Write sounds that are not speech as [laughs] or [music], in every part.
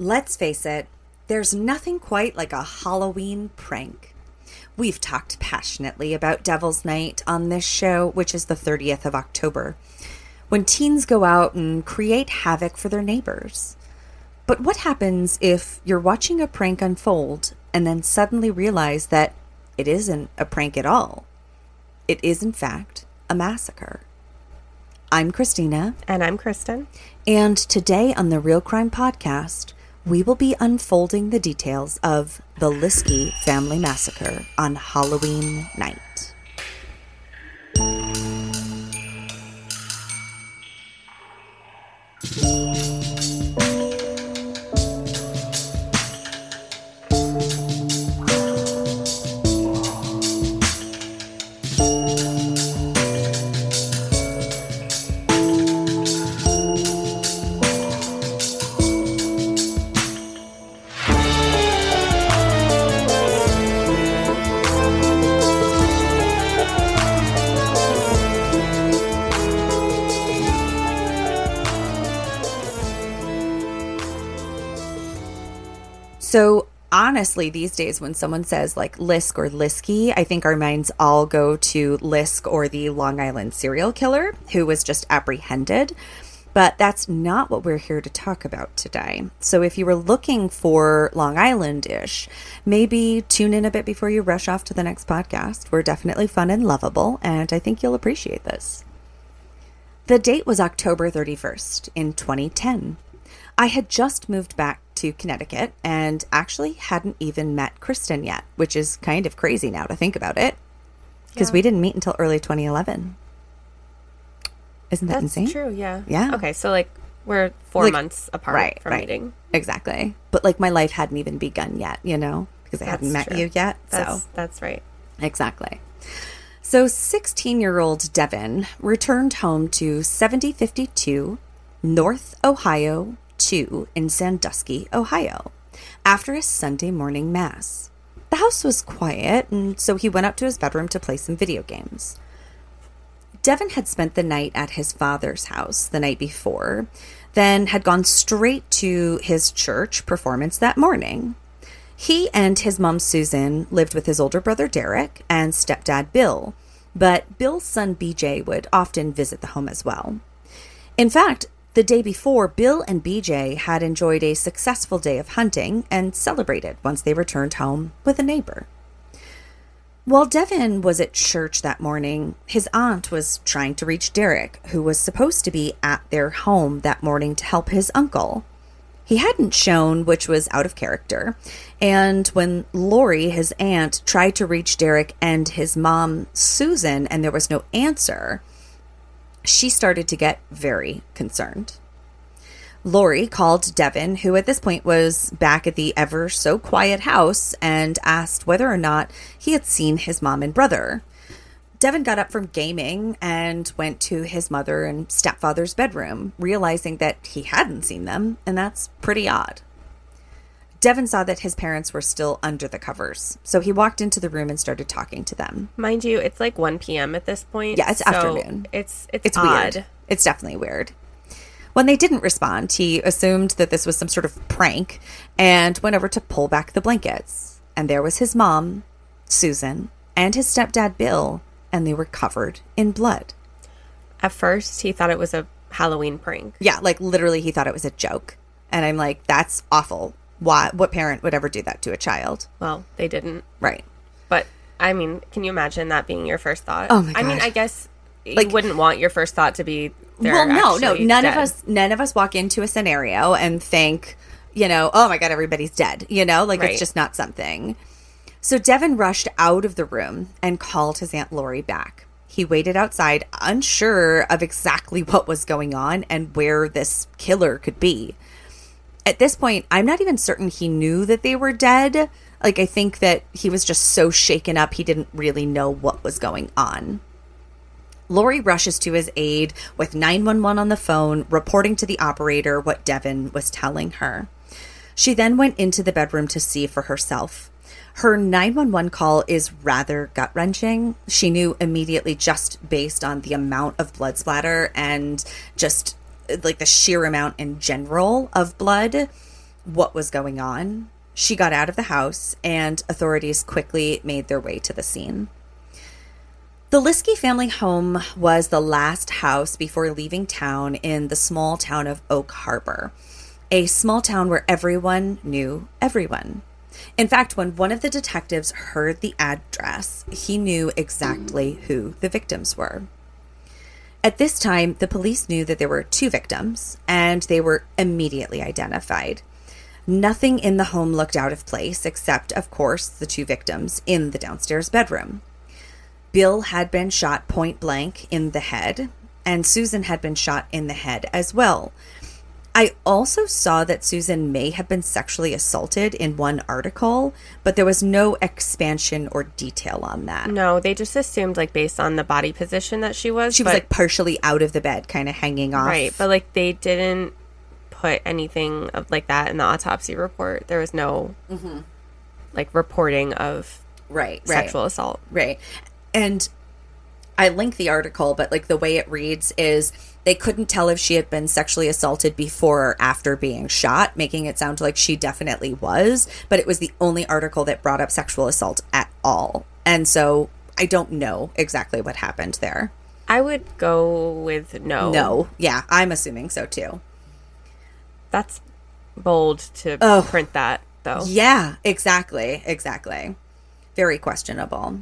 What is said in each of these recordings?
Let's face it, there's nothing quite like a Halloween prank. We've talked passionately about Devil's Night on this show, which is the 30th of October, when teens go out and create havoc for their neighbors. But what happens if you're watching a prank unfold and then suddenly realize that it isn't a prank at all? It is, in fact, a massacre. I'm Christina. And I'm Kristen. And today on the Real Crime Podcast, we will be unfolding the details of the Liske family massacre on Halloween night. So honestly, these days when someone says like Lisk or Liske, I think our minds all go to Lisk or the Long Island serial killer who was just apprehended. But that's not what we're here to talk about today. So if you were looking for Long Island ish, maybe tune in a bit before you rush off to the next podcast. We're definitely fun and lovable, and I think you'll appreciate this. The date was October 31st in 2010. I had just moved back to Connecticut and actually hadn't even met Kristen yet, which is kind of crazy now to think about it because Yeah. we didn't meet until early 2011. Isn't that That's insane? true, yeah. Yeah. Okay, so like we're four Like- months apart right, from right. meeting. Exactly. But like my life hadn't even begun yet, you know, because I hadn't met true. you yet. That's so that's right. Exactly. So 16 year old Devin returned home to 7052 North Ohio 2 in Sandusky, Ohio, after a Sunday morning mass. The house was quiet, and so he went up to his bedroom to play some video games. Devin had spent the night at his father's house the night before, then had gone straight to his church performance that morning. He and his mom Susan lived with his older brother Derek and stepdad Bill, but Bill's son BJ would often visit the home as well. In fact, the day before, Bill and BJ had enjoyed a successful day of hunting and celebrated once they returned home with a neighbor. While Devin was at church that morning, his aunt was trying to reach Derek, who was supposed to be at their home that morning to help his uncle. He hadn't shown, which was out of character. And when Lori, his aunt, tried to reach Derek and his mom, Susan, and there was no answer, she started to get very concerned. Lori called Devin, who at this point was back at the ever so quiet house, and asked whether or not he had seen his mom and brother. Devin got up from gaming and went to his mother and stepfather's bedroom, realizing that he hadn't seen them, and that's pretty odd. Devin saw that his parents were still under the covers, so he walked into the room and started talking to them. Mind you, it's like one PM at this point. Yeah, it's so afternoon. It's it's, It's odd. weird. It's definitely weird. When they didn't respond, he assumed that this was some sort of prank and went over to pull back the blankets. And there was his mom, Susan, and his stepdad, Bill, and they were covered in blood. At first he thought it was a Halloween prank. Yeah, like literally, he thought it was a joke. And I'm like, that's awful. Why? What parent would ever do that to a child? Well, they didn't. Right. But I mean, can you imagine that being your first thought? Oh my I mean, I guess Like- you wouldn't want your first thought to be well, no, no, none of us, none of us walk into a scenario and think, you know, oh my god, everybody's dead. You know, like Right. it's just not something. So Devin rushed out of the room and called his aunt Lori back. He waited outside, unsure of exactly [laughs] what was going on and where this killer could be. At this point, I'm not even certain he knew that they were dead. Like, I think that he was just so shaken up, he didn't really know what was going on. Lori rushes to his aid with 911 on the phone, reporting to the operator what Devin was telling her. She then went into the bedroom to see for herself. Her 911 call is rather gut wrenching. She knew immediately just based on the amount of blood splatter and just like the sheer amount in general of blood what was going on, she got out of the house and authorities quickly made their way to the scene. The Liske family home was the last house before leaving town in the small town of Oak Harbor, a small town where everyone knew everyone. In fact, when one of the detectives heard the address, he knew exactly who the victims were. At this time, the police knew that there were two victims, and they were immediately identified. Nothing in the home looked out of place, except, of course, the two victims in the downstairs bedroom. Bill had been shot point blank in the head, and Susan had been shot in the head as well. I also saw that Susan may have been sexually assaulted in one article, but there was no expansion or detail on that. No, they just assumed like based on the body position that she was. She was like partially out of the bed, kind of hanging off. right, but like they didn't put anything of like that in the autopsy report. There was no mm-hmm. like reporting of right, right. sexual assault. Right. And I link the article, but like the way it reads is they couldn't tell if she had been sexually assaulted before or after being shot, making it sound like she definitely was, but it was the only article that brought up sexual assault at all. And so I don't know exactly what happened there. I would go with no. No. Yeah, I'm assuming so too. That's bold to Oh. print that though. Yeah, exactly. Exactly. Very questionable.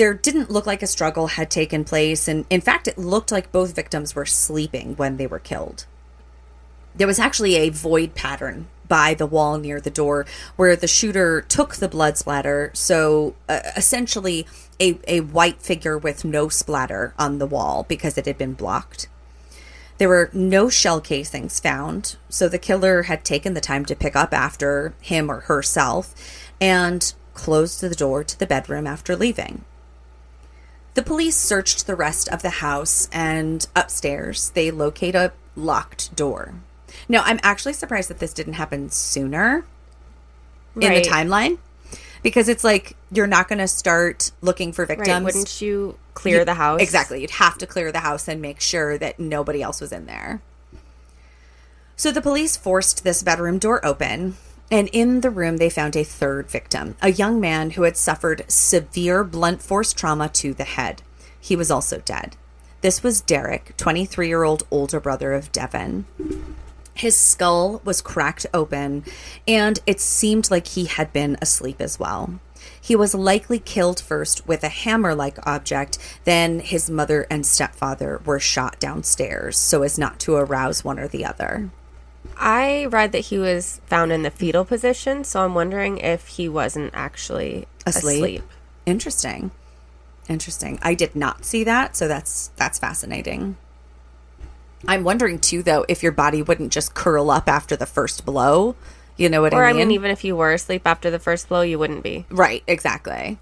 There didn't look like a struggle had taken place, and in fact, it looked like both victims were sleeping when they were killed. There was actually a void pattern by the wall near the door where the shooter took the blood splatter, so uh, essentially a, a white figure with no splatter on the wall because it had been blocked. There were no shell casings found, so the killer had taken the time to pick up after him or herself and closed the door to the bedroom after leaving. The police searched the rest of the house and upstairs they locate a locked door. Now, I'm actually surprised that this didn't happen sooner in the timeline because it's like you're not going to start looking for victims. Right. Wouldn't you clear You- the house? Exactly. You'd have to clear the house and make sure that nobody else was in there. So the police forced this bedroom door open, and in the room they found a third victim, a young man who had suffered severe blunt force trauma to the head. He was also dead. This was Derek, 23 year old older brother of Devin. His skull was cracked open, and it seemed like he had been asleep as well. He was likely killed first with a hammer like object, then his mother and stepfather were shot downstairs so as not to arouse one or the other. I read that he was found in the fetal position, so I'm wondering if he wasn't actually Asleep? asleep. Interesting. Interesting. I did not see that, so that's that's fascinating. I'm wondering too though if your body wouldn't just curl up after the first blow. You know what Or I I mean? mean, even if you were asleep after the first blow, you wouldn't be. Right, exactly.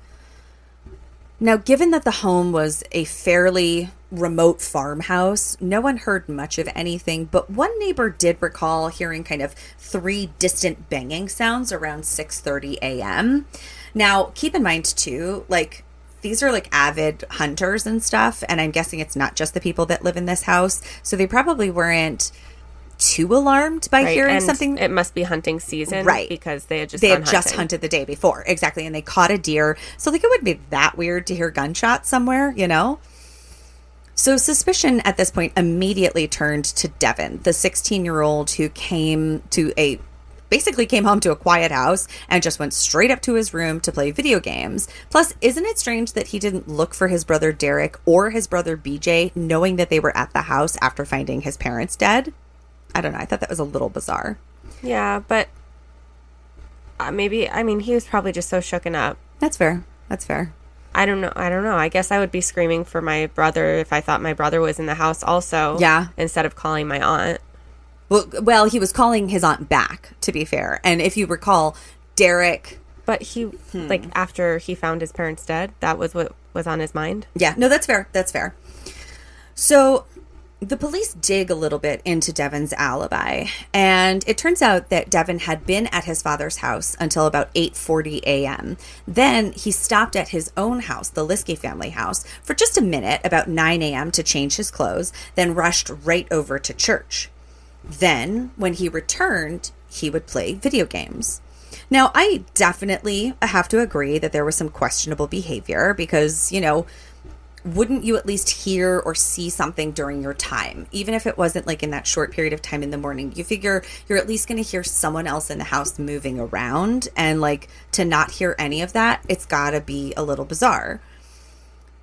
Now, given that the home was a fairly remote farmhouse, no one heard much of anything, but one neighbor did recall hearing kind of three distant banging sounds around 6:30 a.m. Now, keep in mind too, like these are like avid hunters and stuff, and I'm guessing it's not just the people that live in this house, so they probably weren't too alarmed by Right? hearing and something It must be hunting season, Right. Because they had just they had just hunted the day before. Exactly and they caught a deer. So like it wouldn't be that weird to hear gunshots somewhere you know? So suspicion at this point immediately turned to devin the 16 year old who came to a basically came home to a quiet house and just went straight up to his room to play video games. Plus isn't it strange that he didn't look for his brother derek or his brother bj knowing that they were at the house after finding his parents dead i don't know i thought that was a little bizarre Yeah, but uh, maybe I mean he was probably just so shooken up. that's fair that's fair I don't know. I don't know. I guess I would be screaming for my brother if I thought my brother was in the house also. Yeah. Instead of calling my aunt. Well, well, he was calling his aunt back, to be fair. And if you recall, Derek. But he, Hmm. like, after he found his parents dead, that was what was on his mind. Yeah, no, that's fair. That's fair. So the police dig a little bit into Devin's alibi, and it turns out that Devin had been at his father's house until about 8:40 a.m. Then he stopped at his own house, the Liske family house, for just a minute about 9 a.m. to change his clothes, then rushed right over to church. Then, when he returned, he would play video games. Now, I definitely have to agree that there was some questionable behavior because, you know, wouldn't you at least hear or see something during your time? Even if it wasn't like in that short period of time in the morning you figure you're at least going to hear someone else in the house moving around and like to not hear any of that it's got to be a little bizarre.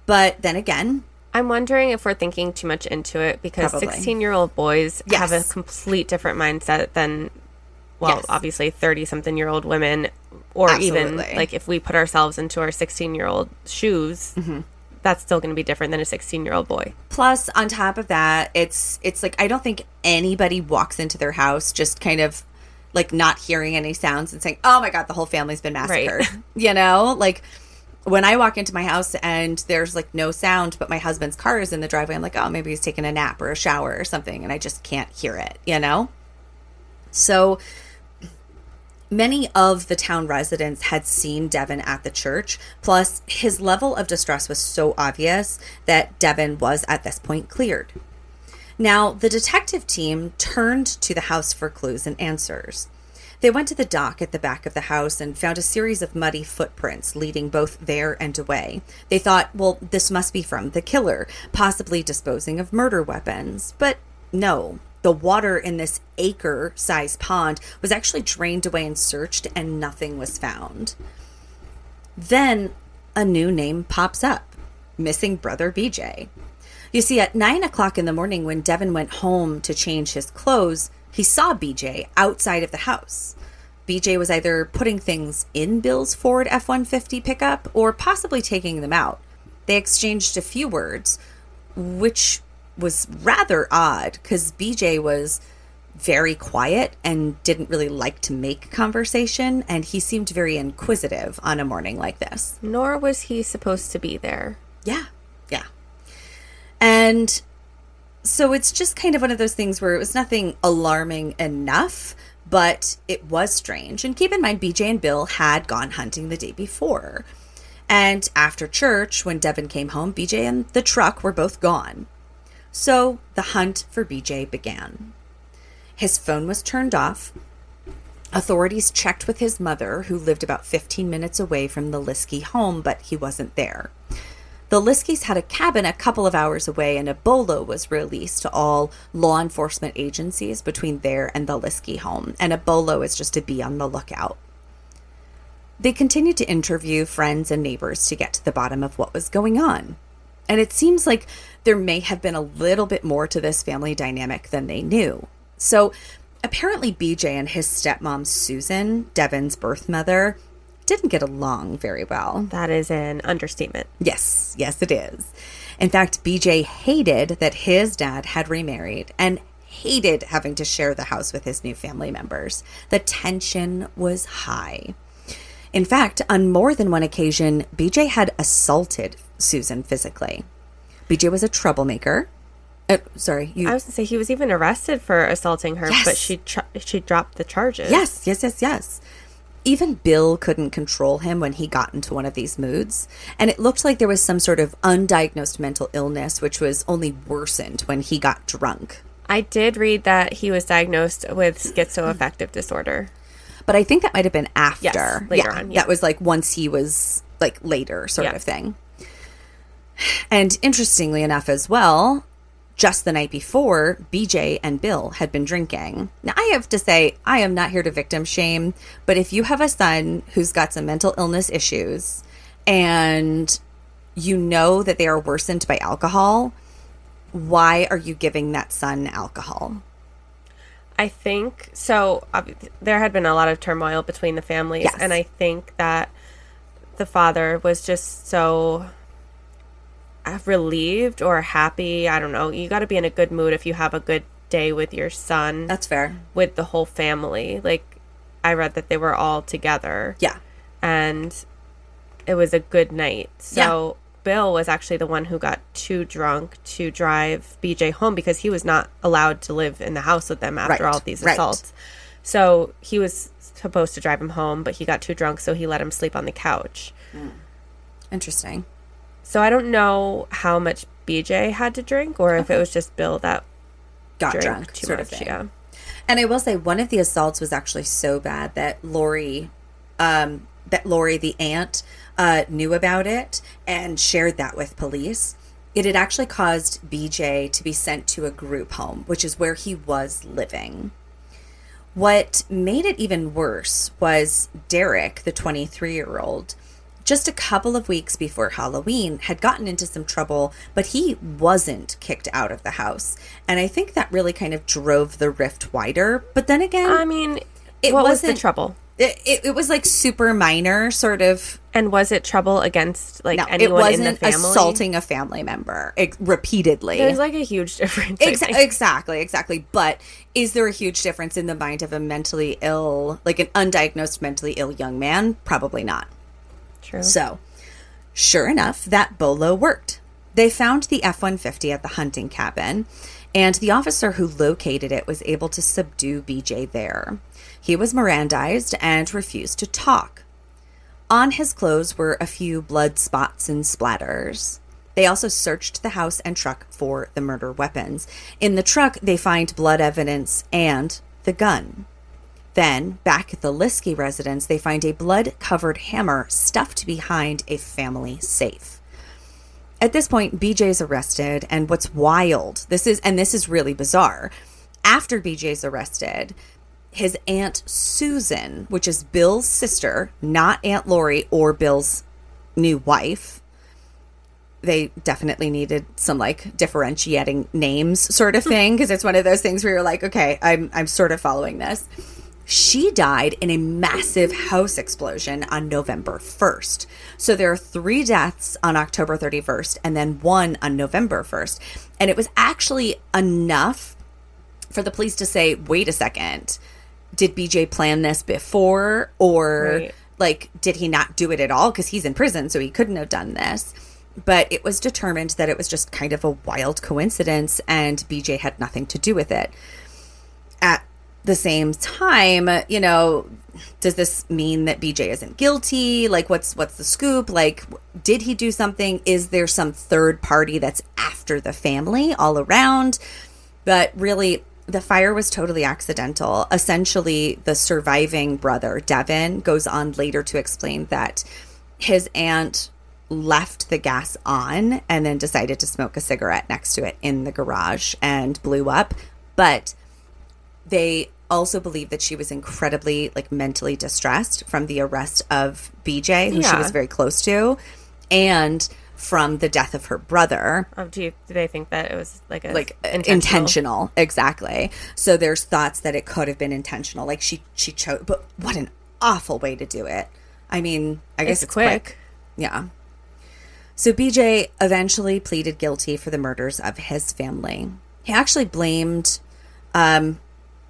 But then again I'm wondering if we're thinking too much into it because 16 year old boys have a complete different mindset than, well, Yes. obviously 30 something year old women, or even like if we put ourselves into our 16 year old shoes, Mm-hmm. That's still going to be different than a 16 year old boy. plus on top of that it's it's like i don't think anybody walks into their house just kind of like not hearing any sounds and saying oh my god the whole family's been massacred Right. [laughs] you know like when i walk into my house and there's like no sound but my husband's car is in the driveway i'm like oh maybe he's taking a nap or a shower or something and i just can't hear it you know so Many of the town residents had seen Devin at the church, plus, his level of distress was so obvious that Devin was at this point cleared. Now, the detective team turned to the house for clues and answers. They went to the dock at the back of the house and found a series of muddy footprints leading both there and away. They thought, well, this must be from the killer, possibly disposing of murder weapons. But no, the water in this acre sized pond was actually drained away and searched, and nothing was found. Then a new name pops up missing brother BJ. You see, at nine o'clock in the morning, when Devin went home to change his clothes, he saw BJ outside of the house. BJ was either putting things in Bill's Ford F 150 pickup or possibly taking them out. They exchanged a few words, which was rather odd because BJ was very quiet and didn't really like to make conversation, and he seemed very inquisitive on a morning like this. Nor was he supposed to be there. Yeah. Yeah. And so it's just kind of one of those things where it was nothing alarming enough, but it was strange. And keep in mind, BJ and Bill had gone hunting the day before. And after church, when Devin came home, BJ and the truck were both gone. So the hunt for BJ began. His phone was turned off. Authorities checked with his mother, who lived about 15 minutes away from the Liske home, but he wasn't there. The Liskes had a cabin a couple of hours away, and a bolo was released to all law enforcement agencies between there and the Liske home. And a bolo is just to be on the lookout. They continued to interview friends and neighbors to get to the bottom of what was going on. And it seems like there may have been a little bit more to this family dynamic than they knew. So apparently, BJ and his stepmom, Susan, Devin's birth mother, didn't get along very well. That is an understatement. Yes, yes, it is. In fact, BJ hated that his dad had remarried and hated having to share the house with his new family members. The tension was high. In fact, on more than one occasion, BJ had assaulted Susan physically. BJ was a troublemaker. Uh, sorry, you. I was going to say he was even arrested for assaulting her, but she tr- she dropped the charges. Yes, yes, yes, yes. Even Bill couldn't control him when he got into one of these moods. And it looked like there was some sort of undiagnosed mental illness, which was only worsened when he got drunk. I did read that he was diagnosed with schizoaffective disorder. But I think that might have been after. later yeah, on, yeah. That was like once he was like later, sort Yeah. of thing. And interestingly enough, as well, just the night before, BJ and Bill had been drinking. Now, I have to say, I am not here to victim shame, but if you have a son who's got some mental illness issues and you know that they are worsened by alcohol, why are you giving that son alcohol? I think so. There had been a lot of turmoil between the families, Yes. and I think that the father was just so uh, relieved or happy. I don't know. You got to be in a good mood if you have a good day with your son, That's fair. with the whole family. Like, I read that they were all together, Yeah. and it was a good night. So. Bill was actually the one who got too drunk to drive BJ home because he was not allowed to live in the house with them after Right, all these right. assaults. So he was supposed to drive him home, but he got too drunk, so he let him sleep on the couch. Interesting. So I don't know how much BJ had to drink, or if it was just Bill that Got drunk, too sort much. of thing. Yeah, And I will say one of the assaults was actually so bad that Lori, um, that Lori, the aunt, uh, knew about it and shared that with police. It had actually caused BJ to be sent to a group home, which is where he was living. What made it even worse was Derek, the 23 year old, just a couple of weeks before Halloween, had gotten into some trouble, but he wasn't kicked out of the house. And I think that really kind of drove the rift wider. But then again, I mean, It what was the trouble? It, it, it was like super minor, sort of. And was it trouble against like No, it anyone in wasn't the family? assaulting a family member repeatedly. There's like a huge [laughs] difference. Exa- exactly, exactly. But is there a huge difference in the mind of a mentally ill, like an undiagnosed mentally ill young man? Probably not. True. So, sure enough, that bolo worked. They found the F 150 at the hunting cabin, and the officer who located it was able to subdue BJ there. He was Mirandized and refused to talk. On his clothes were a few blood spots and splatters. They also searched the house and truck for the murder weapons. In the truck, they find blood evidence and the gun. Then, back at the Liske residence, they find a blood covered hammer stuffed behind a family safe. At this point, BJ's arrested, and what's wild, this is, and this is really bizarre. After BJ's arrested, his aunt Susan, which is Bill's sister, not Aunt Lori or Bill's new wife, they definitely needed some like differentiating names sort of thing because it's one of those things where you're like okay i'm i'm sort of following this she died in a massive house explosion on november 1st so there are three deaths on october 31st and then one on november 1st and it was actually enough for the police to say wait a second. Did bj plan this before? Or Right. like did he not do it at all? Because he's in prison so he couldn't have done this. But it was determined that it was just kind of a wild coincidence and bj had nothing to do with it. At the same time you know does this mean that bj isn't guilty? Like what's what's the scoop? Like did he do something? Is there some third party that's after the family all around? But really the fire was totally accidental. Essentially the surviving brother devin goes on later to explain that his aunt left the gas on and then decided to smoke a cigarette next to it in the garage and blew up. But they also believe that she was incredibly like mentally distressed from the arrest of BJ who she was very close to and from the death of her brother. Oh, do you do they think that it was like a like intentional. exactly. So there's thoughts that it could have been intentional. Like she she chose but what an awful way to do it. I mean i guess It's it's, quick. quick. yeah. So bj eventually pleaded guilty for the murders of his family. He actually blamed um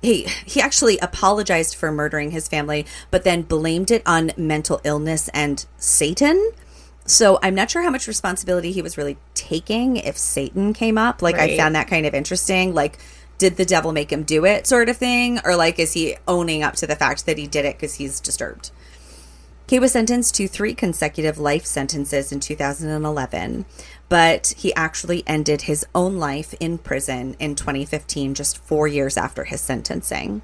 he he actually apologized for murdering his family but then blamed it on mental illness and satan. So i'm not sure how much responsibility he was really taking if satan came up. Like i found that kind of interesting. Like did the devil make him do it sort of thing? Or like is he owning up to the fact that he did it because he's disturbed? He was sentenced to three consecutive life sentences in 2011, but he actually ended his own life in prison in 2015, just four years after his sentencing.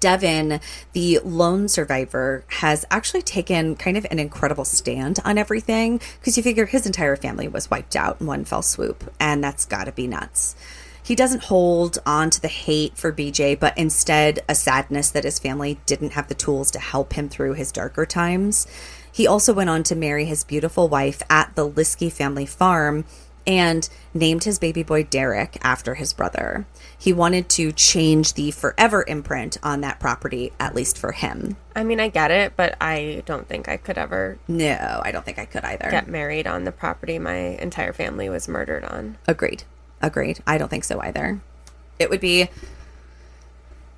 Devin, the lone survivor, has actually taken kind of an incredible stand on everything because you figure his entire family was wiped out in one fell swoop, and that's got to be nuts. He doesn't hold on to the hate for BJ, but instead a sadness that his family didn't have the tools to help him through his darker times. He also went on to marry his beautiful wife at the Liske family farm and named his baby boy Derek after his brother. He wanted to change the forever imprint on that property, at least for him. I mean, I get it, but I don't think I could ever No, I don't think I could either. get married on the property my entire family was murdered on. Agreed. Agreed. I don't think so either. It would be,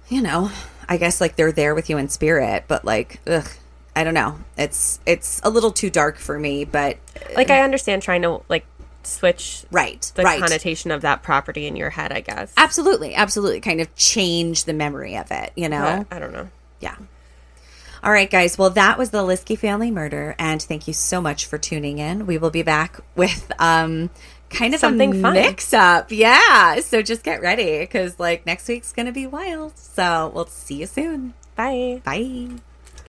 you know, I guess like they're there with you in spirit, but like, ugh, I don't know. It's it's a little too dark for me, but Like, I understand trying to like switch right, the right. connotation of that property in your head. I guess. absolutely, absolutely, kind of change the memory of it. You know, But I don't know. yeah. All right, guys. Well, that was the Liske family murder, and thank you so much for tuning in. We will be back with um, kind of Something a fun. mix up. Yeah. So just get ready because like next week's going to be wild. So we'll see you soon. Bye. Bye.